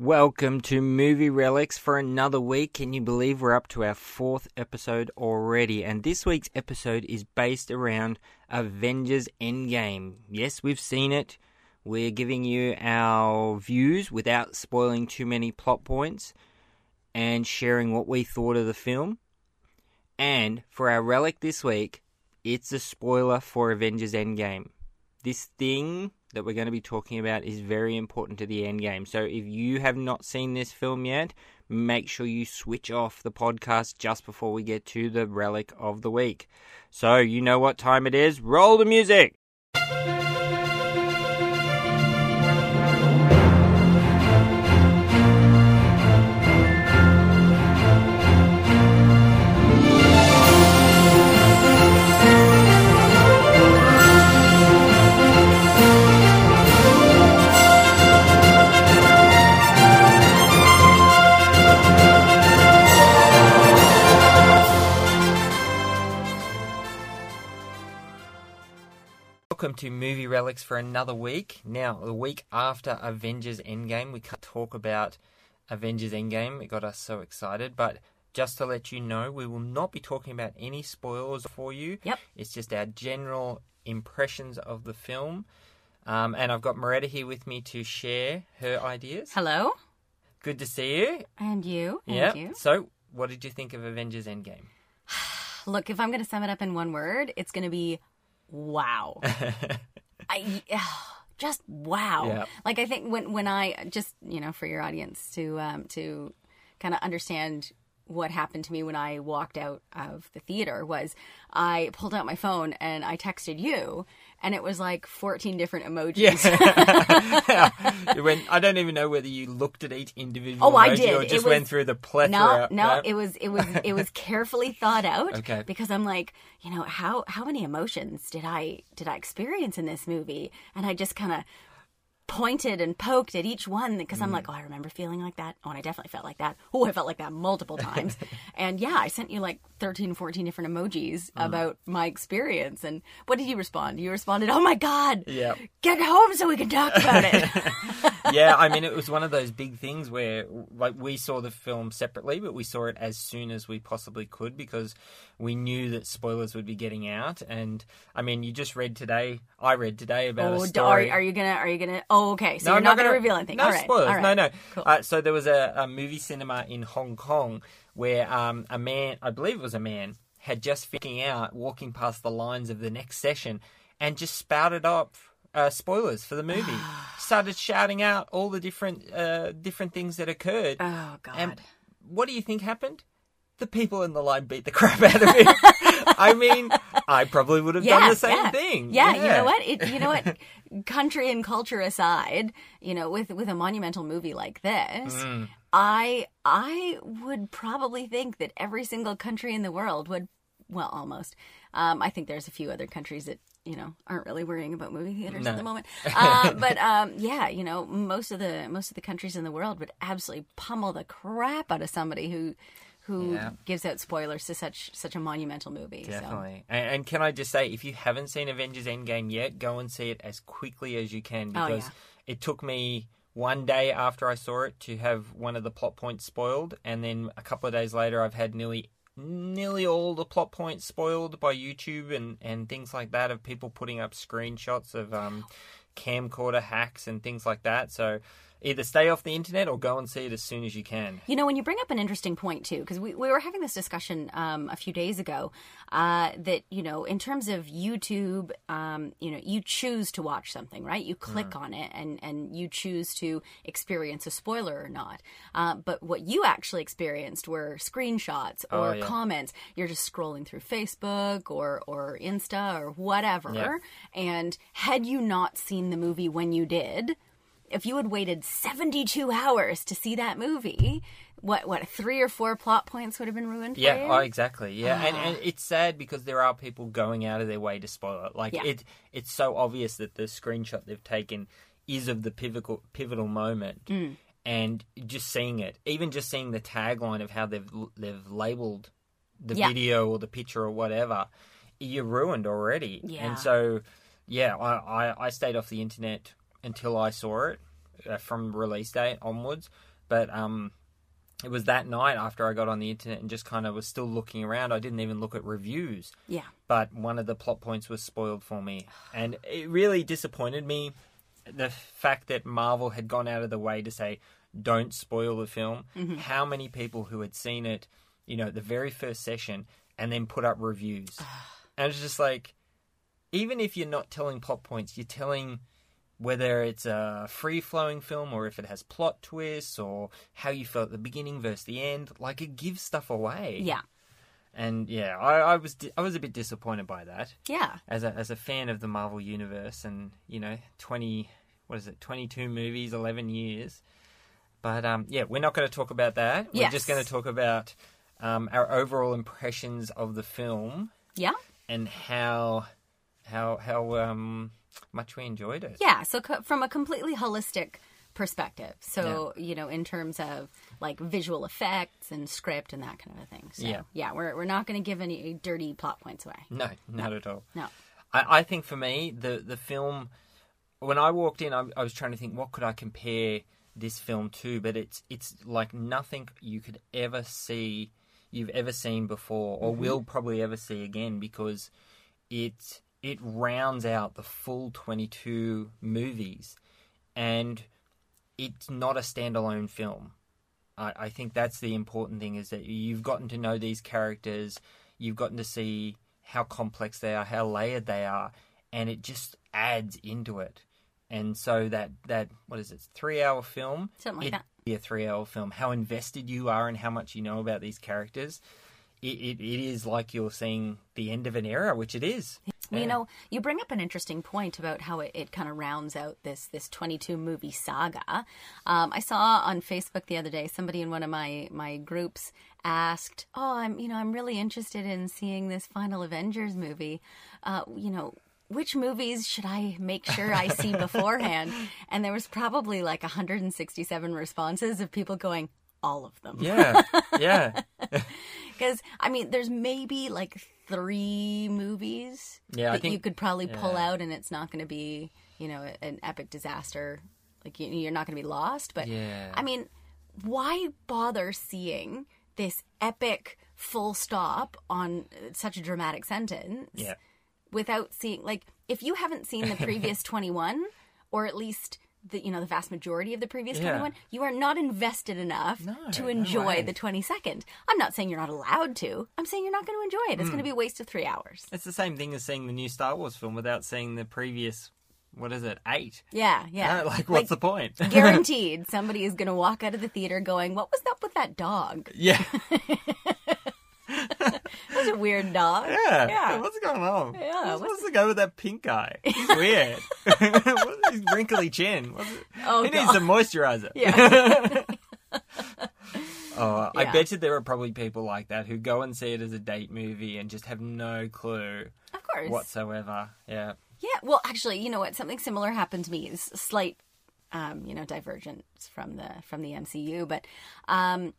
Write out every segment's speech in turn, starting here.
Welcome to Movie Relics for another week. Can you believe we're up to our fourth episode already? And this week's episode is based around Avengers Endgame. Yes, we've seen it. We're giving you our views without spoiling too many plot points and sharing what we thought of the film. And for our relic this week, it's a spoiler for Avengers Endgame. This thing that we're going to be talking about is very important to the end game. So if you have not seen this film yet, make sure you switch off the podcast just before we get to the relic of the week. So you know what time it is. Roll the music. Welcome to Movie Relics for another week. Now, the week after Avengers Endgame, we can't talk about Avengers Endgame. It got us so excited, but just to let you know, we will not be talking about any spoilers for you. Yep. It's just our general impressions of the film. Um, and I've got Moretta here with me to share her ideas. Hello. Good to see you. And you. And yeah. you. So, what did you think of Avengers Endgame? Look, if I'm going to sum it up in one word, it's going to be wow. I just wow. Yeah. Like I think when when I just you know for your audience to um, to kind of understand what happened to me when I walked out of the theater was I pulled out my phone and I texted you and it was like 14 different emojis. It went, I don't even know whether you looked at each individual Oh, I did. or just was- went through the plethora. No, no, Yeah. it was it was it was carefully thought out. Okay. Because I'm like, you know, how how many emotions did I did I experience in this movie? And I just kind of pointed and poked at each one because Mm. I'm like, oh, I remember feeling like that. Oh, and I definitely felt like that. Oh, I felt like that multiple times. and yeah, I sent you like 13, 14 different emojis Mm. about my experience. And what did you respond? You responded, oh my God, Yeah. get home so we can talk about it. yeah, I mean, it was one of those big things where, like, we saw the film separately, but we saw it as soon as we possibly could because we knew that spoilers would be getting out. And I mean, you just read today. I read today about oh, a d- are, story. are you gonna? Are you gonna? Oh, okay. So No, you're I'm not gonna, gonna- reveal anything. No All right. spoilers. All right. No, no. Cool. Uh, so there was a, a movie cinema in Hong Kong where um, a man, I believe it was a man, had just freaking out walking past the lines of the next session and just spouted up uh, spoilers for the movie. Started shouting out all the different uh, different things that occurred. Oh God. And what do you think happened? The people in the line beat the crap out of me. I mean, I probably would have done the same yeah. thing. Yeah, you know what? It, you know what? Country and culture aside, you know, with with a monumental movie like this, Mm. I I would probably think that every single country in the world would, well, almost. Um, I think there's a few other countries that you know aren't really worrying about movie theaters No. at the moment. Uh, but um, yeah, you know, most of the most of the countries in the world would absolutely pummel the crap out of somebody who who Yeah. gives out spoilers to such such a monumental movie. so. Definitely. And, and can I just say, if you haven't seen Avengers Endgame yet, go and see it as quickly as you can Oh, because yeah. it took me one day after I saw it to have one of the plot points spoiled, and then a couple of days later, I've had nearly nearly all the plot points spoiled by YouTube and, and things like that of people putting up screenshots of um, camcorder hacks and things like that. So either stay off the internet or go and see it as soon as you can. You know, when you bring up an interesting point too, because we, we were having this discussion um, a few days ago, uh, that you know, in terms of YouTube, um, you know, you choose to watch something, right? You click Mm. on it, and and you choose to experience a spoiler or not. Uh, but what you actually experienced were screenshots or Oh, yeah. comments. You're just scrolling through Facebook or or Insta or whatever, Yeah. and had you not seen the movie when you did if you had waited 72 hours to see that movie, what what three or four plot points would have been ruined for Yeah, oh, exactly. Yeah, and, and it's sad because there are people going out of their way to spoil it. Like Yeah. it, it's so obvious that the screenshot they've taken is of the pivotal pivotal moment, Mm. and just seeing it, even just seeing the tagline of how they've they've labeled the Yeah. video or the picture or whatever, you're ruined already. Yeah. And so, yeah, I, I I stayed off the internet until I saw it. uh, from release date onwards. But um, it was that night after I got on the internet and just kind of was still looking around. I didn't even look at reviews, Yeah. but one of the plot points was spoiled for me, and it really disappointed me. The fact that Marvel had gone out of the way to say, "Don't spoil the film." How many people who had seen it, you know, the very first session, and then put up reviews, and it's just like, even if you're not telling plot points, you're telling whether it's a free flowing film or if it has plot twists or how you felt at the beginning versus the end. Like it gives stuff away. Yeah. And yeah, I, I was di- I was a bit disappointed by that Yeah. as a as a fan of the Marvel universe and you know twenty what is it twenty two movies eleven years. But um, yeah, we're not going to talk about that. We're just going to talk about um, our overall impressions of the film Yeah. and how how how um, much we enjoyed it. Yeah. So co- from a completely holistic perspective. So, you know, in terms of like visual effects and script and that kind of a thing. So, Yeah. yeah, we're, we're not going to give any dirty plot points away. No, not at all. No. I, I think for me, the the film, when I walked in, I, I was trying to think what could I compare this film to, but it's it's like nothing you could ever see, you've ever seen before, or mm-hmm. will probably ever see again, because it it rounds out the full twenty two movies, and it's not a standalone film. I, I think that's the important thing is that you've gotten to know these characters, you've gotten to see how complex they are, how layered they are, and it just adds into it. And so that that what is it, three hour film? Something like it, that. Be a three hour film. How invested you are and how much you know about these characters. It, it, it is like you're seeing the end of an era, which it is. You know, you bring up an interesting point about how it, it kind of rounds out this this 22 movie saga. Um, I saw on Facebook the other day somebody in one of my my groups asked, "Oh, I'm you know I'm really interested in seeing this final Avengers movie. Uh, you know." Which movies should I make sure I see beforehand? And there was probably like 167 responses of people going, all of them. Yeah, yeah, Because I mean, there's maybe like three movies Yeah, that think- you could probably pull out, and it's not going to be you know an epic disaster. Like you, you're not going to be lost. But Yeah. I mean, why bother seeing this epic full stop on such a dramatic sentence yeah. without seeing like if you haven't seen the previous 21 or at least the you know the vast majority of the previous Yeah. 21 you are not invested enough No, to enjoy way. the 22nd i'm not saying you're not allowed to i'm saying you're not going to enjoy it it's Hmm. going to be a waste of three hours It's the same thing as seeing the new Star Wars film without seeing the previous. What is it? Eight. yeah yeah like, what's the point? guaranteed somebody is going to walk out of the theater going what was up with that dog yeah. that was a weird dog Yeah. Yeah. What's going on? Yeah, What's, what's- the go with that pink guy? He's weird. wrinkly chin? Oh, he needs some moisturizer. yeah Oh, I Yeah. bet you there are probably people like that who go and see it as a date movie and just have no clue of course whatsoever. Yeah. Yeah, well, actually, you know what? Something similar happened to me. It's a slight, um, you know, divergence from the from the MCU, but um,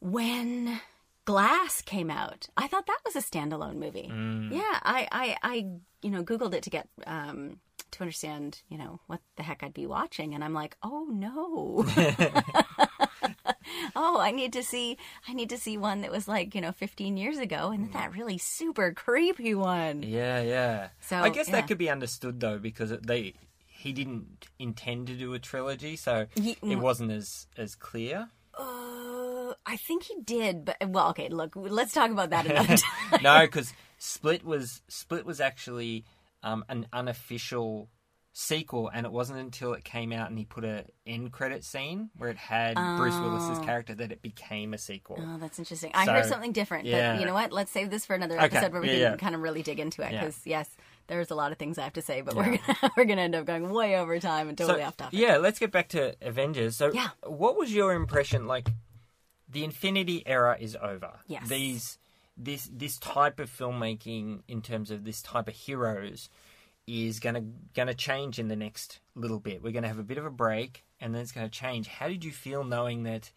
when Glass came out, I thought that was a standalone movie. Yeah, I, I, I, you know, googled it to get um, to understand, you know, what the heck I'd be watching, and I'm like, oh no. oh, I need to see. I need to see one that was like you know 15 years ago, and that really super creepy one. Yeah, yeah. So, I guess yeah. that could be understood though because they he didn't intend to do a trilogy, so Ye- it wasn't as as clear. Uh, I think he did, but well, okay. Look, let's talk about that another time. no, because Split was Split was actually um, an unofficial sequel, and it wasn't until it came out and he put a end credit scene where it had Bruce Willis's character that it became a sequel. Oh, that's interesting. I heard something different, yeah. but you know what? Let's save this for another Okay, episode where we yeah, can yeah. kind of really dig into it. Because yes, there's a lot of things I have to say, but we're gonna we're gonna end up going way over time and totally So, off topic. Yeah, let's get back to Avengers. So, Yeah. what was your impression? Like, the Infinity era is over. Yes. These, this, this type of filmmaking, in terms of this type of heroes, is gonna gonna change in the next little bit. We're gonna have a bit of a break, and then it's gonna change. How did you feel knowing that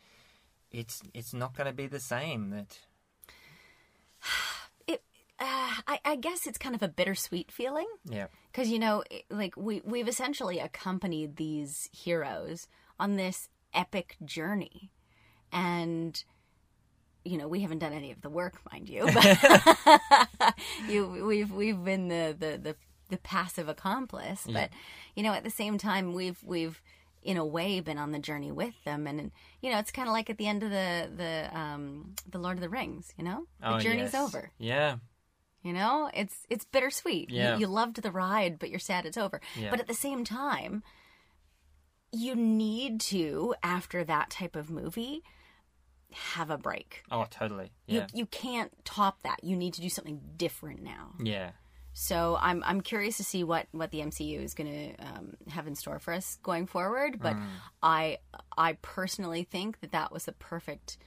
it's it's not gonna be the same? That It, uh, I, I guess it's kind of a bittersweet feeling. yeah, because you know like we we've essentially accompanied these heroes on this epic journey and you know we haven't done any of the work mind you but you we've we've been the the the, the passive accomplice but you know at the same time we've we've in a way been on the journey with them and you know it's kind of like at the end of the the um the lord of the rings you know the Oh, journey's yes. over Yeah. you know, it's it's bittersweet. Yeah. You, you loved the ride, but you're sad it's over. Yeah. But at the same time, you need to after that type of movie have a break. Oh, totally. Yeah. You you can't top that. You need to do something different now. yeah. So I'm I'm curious to see what what the MCU is going to um, have in store for us going forward. But Mm. I I personally think that that was the perfect,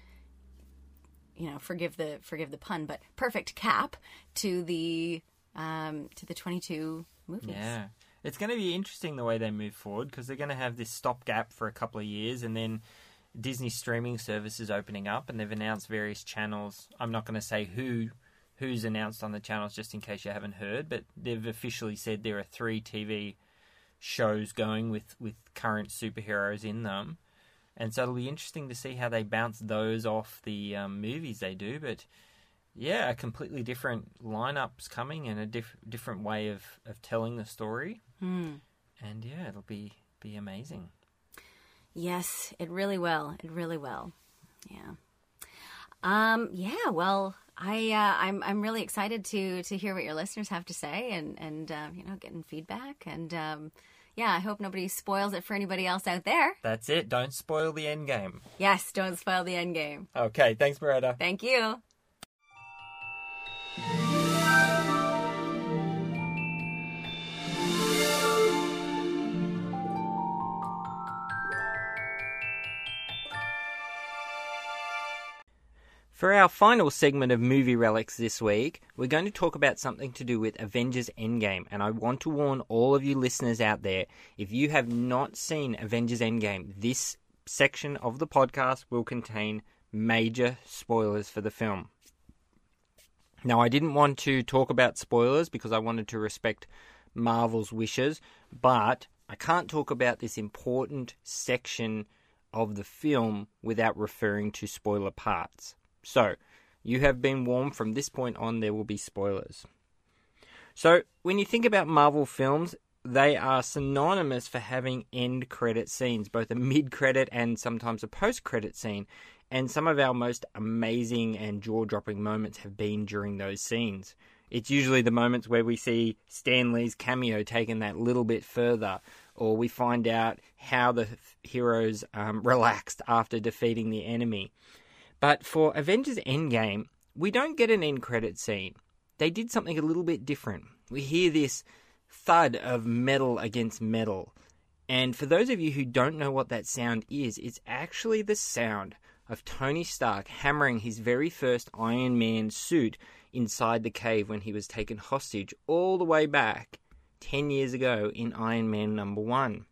you know, forgive the forgive the pun, but perfect cap to the um, to the 22 movies. Yeah. It's going to be interesting the way they move forward because they're going to have this stopgap for a couple of years and then Disney streaming services opening up and they've announced various channels. I'm not going to say who who's announced on the channels just in case you haven't heard, but they've officially said there are 3 TV shows going with with current superheroes in them. And so it'll be interesting to see how they bounce those off the um, movies they do, but yeah, a completely different lineups coming and a diff- different way of, of telling the story. Hmm. And yeah, it'll be be amazing. Yes, it really will. It really will. Yeah. Um. Yeah. Well, I uh, I'm I'm really excited to to hear what your listeners have to say and and uh, you know getting feedback and um, yeah. I hope nobody spoils it for anybody else out there. That's it. Don't spoil the end game. Yes. Don't spoil the end game. Okay, thanks, Beretta. Thank you. For our final segment of movie relics this week, we're going to talk about something to do with Avengers Endgame. And I want to warn all of you listeners out there if you have not seen Avengers Endgame, this section of the podcast will contain major spoilers for the film. Now, I didn't want to talk about spoilers because I wanted to respect Marvel's wishes, but I can't talk about this important section of the film without referring to spoiler parts. So, you have been warned from this point on, there will be spoilers. So, when you think about Marvel films, they are synonymous for having end credit scenes, both a mid credit and sometimes a post credit scene. And some of our most amazing and jaw dropping moments have been during those scenes. It's usually the moments where we see Stan Lee's cameo taken that little bit further, or we find out how the heroes um, relaxed after defeating the enemy. But for Avengers Endgame, we don't get an end credit scene. They did something a little bit different. We hear this thud of metal against metal. And for those of you who don't know what that sound is, it's actually the sound of Tony Stark hammering his very first Iron Man suit inside the cave when he was taken hostage all the way back 10 years ago in Iron Man number 1.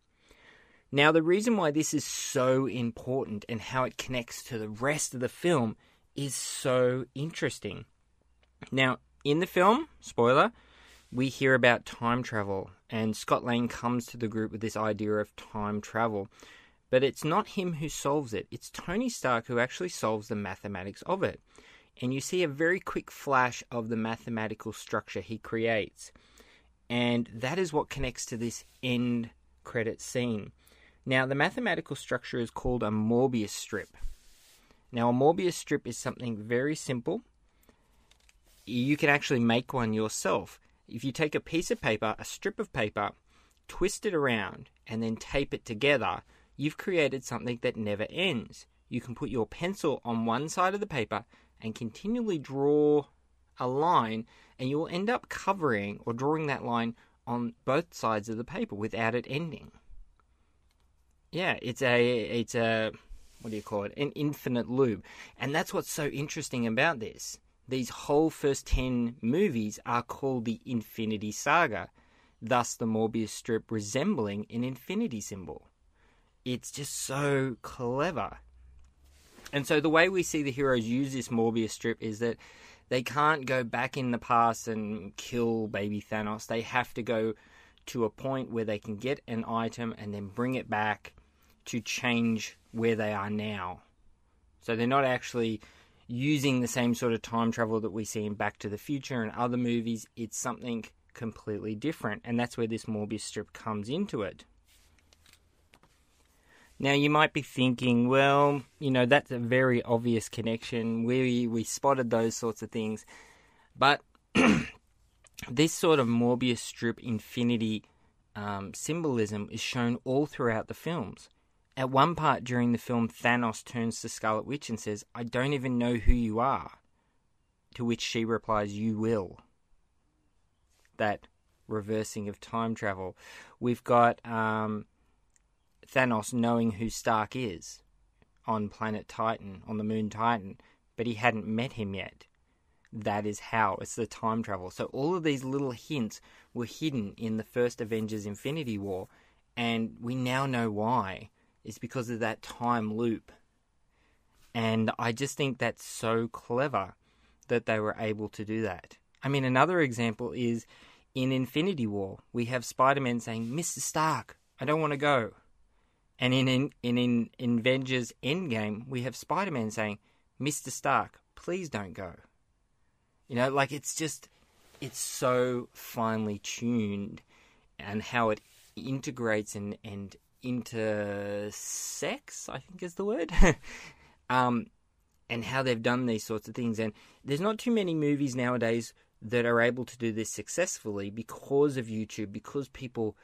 Now, the reason why this is so important and how it connects to the rest of the film is so interesting. Now, in the film, spoiler, we hear about time travel, and Scott Lang comes to the group with this idea of time travel. But it's not him who solves it, it's Tony Stark who actually solves the mathematics of it. And you see a very quick flash of the mathematical structure he creates. And that is what connects to this end credit scene. Now, the mathematical structure is called a Möbius strip. Now, a Möbius strip is something very simple. You can actually make one yourself. If you take a piece of paper, a strip of paper, twist it around, and then tape it together, you've created something that never ends. You can put your pencil on one side of the paper and continually draw a line, and you will end up covering or drawing that line on both sides of the paper without it ending. Yeah, it's a it's a what do you call it? An infinite loop. And that's what's so interesting about this. These whole first 10 movies are called the Infinity Saga, thus the Möbius strip resembling an infinity symbol. It's just so clever. And so the way we see the heroes use this Möbius strip is that they can't go back in the past and kill baby Thanos. They have to go to a point where they can get an item and then bring it back to change where they are now. So they're not actually using the same sort of time travel that we see in Back to the Future and other movies. It's something completely different, and that's where this Möbius strip comes into it. Now you might be thinking, well, you know, that's a very obvious connection. We we spotted those sorts of things. But this sort of Möbius strip infinity um, symbolism is shown all throughout the films. At one part during the film, Thanos turns to Scarlet Witch and says, I don't even know who you are. To which she replies, You will. That reversing of time travel. We've got um, Thanos knowing who Stark is on planet Titan, on the moon Titan, but he hadn't met him yet. That is how. It's the time travel. So all of these little hints were hidden in the first Avengers Infinity War, and we now know why. It's because of that time loop. And I just think that's so clever that they were able to do that. I mean, another example is in Infinity War, we have Spider Man saying, Mr. Stark, I don't want to go. And in, in, in, in Avengers Endgame, we have Spider Man saying, Mr. Stark, please don't go. You know, like it's just, it's so finely tuned and how it integrates and, and intersex, I think is the word. um, and how they've done these sorts of things. And there's not too many movies nowadays that are able to do this successfully because of YouTube, because people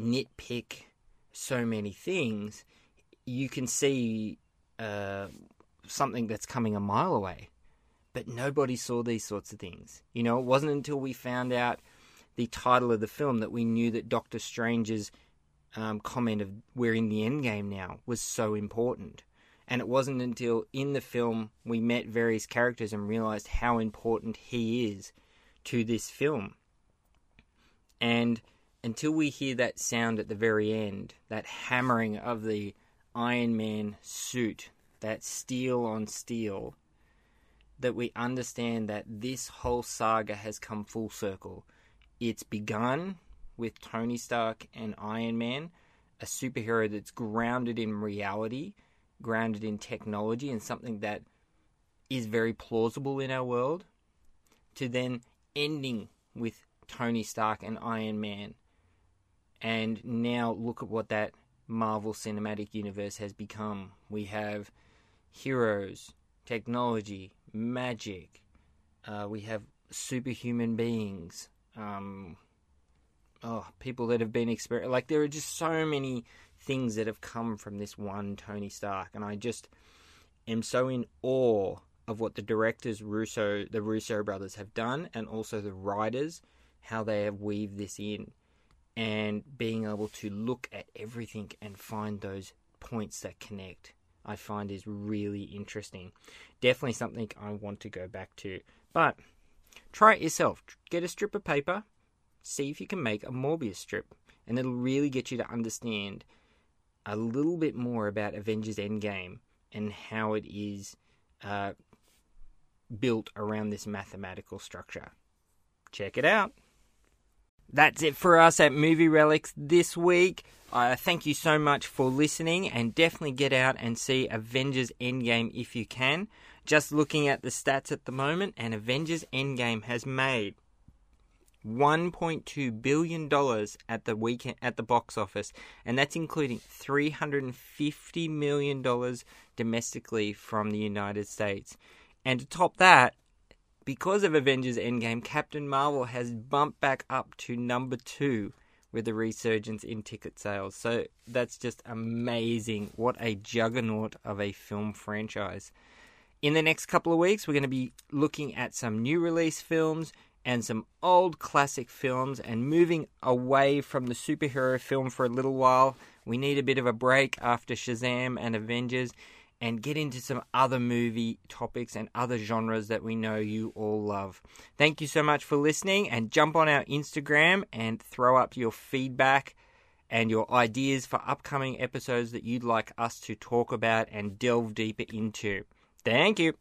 nitpick so many things. You can see uh, something that's coming a mile away but nobody saw these sorts of things. You know, it wasn't until we found out the title of the film that we knew that Doctor Strange's um, comment of "We're in the end game now" was so important. And it wasn't until in the film we met various characters and realized how important he is to this film. And until we hear that sound at the very end, that hammering of the Iron Man suit, that steel on steel, that we understand that this whole saga has come full circle. It's begun with Tony Stark and Iron Man, a superhero that's grounded in reality, grounded in technology, and something that is very plausible in our world, to then ending with Tony Stark and Iron Man. And now look at what that Marvel Cinematic Universe has become. We have heroes, technology, magic. Uh, we have superhuman beings. Um, oh, people that have been experienced. Like there are just so many things that have come from this one Tony Stark, and I just am so in awe of what the directors Russo, the Russo brothers, have done, and also the writers, how they have weaved this in, and being able to look at everything and find those points that connect. I find is really interesting. Definitely something I want to go back to. But try it yourself. Get a strip of paper, see if you can make a Möbius strip, and it'll really get you to understand a little bit more about Avengers Endgame and how it is uh, built around this mathematical structure. Check it out. That's it for us at Movie Relics this week. Uh, thank you so much for listening, and definitely get out and see Avengers Endgame if you can. Just looking at the stats at the moment, and Avengers Endgame has made 1.2 billion dollars at the weekend at the box office, and that's including 350 million dollars domestically from the United States. And to top that, because of Avengers Endgame, Captain Marvel has bumped back up to number two with a resurgence in ticket sales. So that's just amazing. What a juggernaut of a film franchise. In the next couple of weeks, we're going to be looking at some new release films and some old classic films and moving away from the superhero film for a little while. We need a bit of a break after Shazam and Avengers and get into some other movie topics and other genres that we know you all love. Thank you so much for listening and jump on our Instagram and throw up your feedback and your ideas for upcoming episodes that you'd like us to talk about and delve deeper into. Thank you.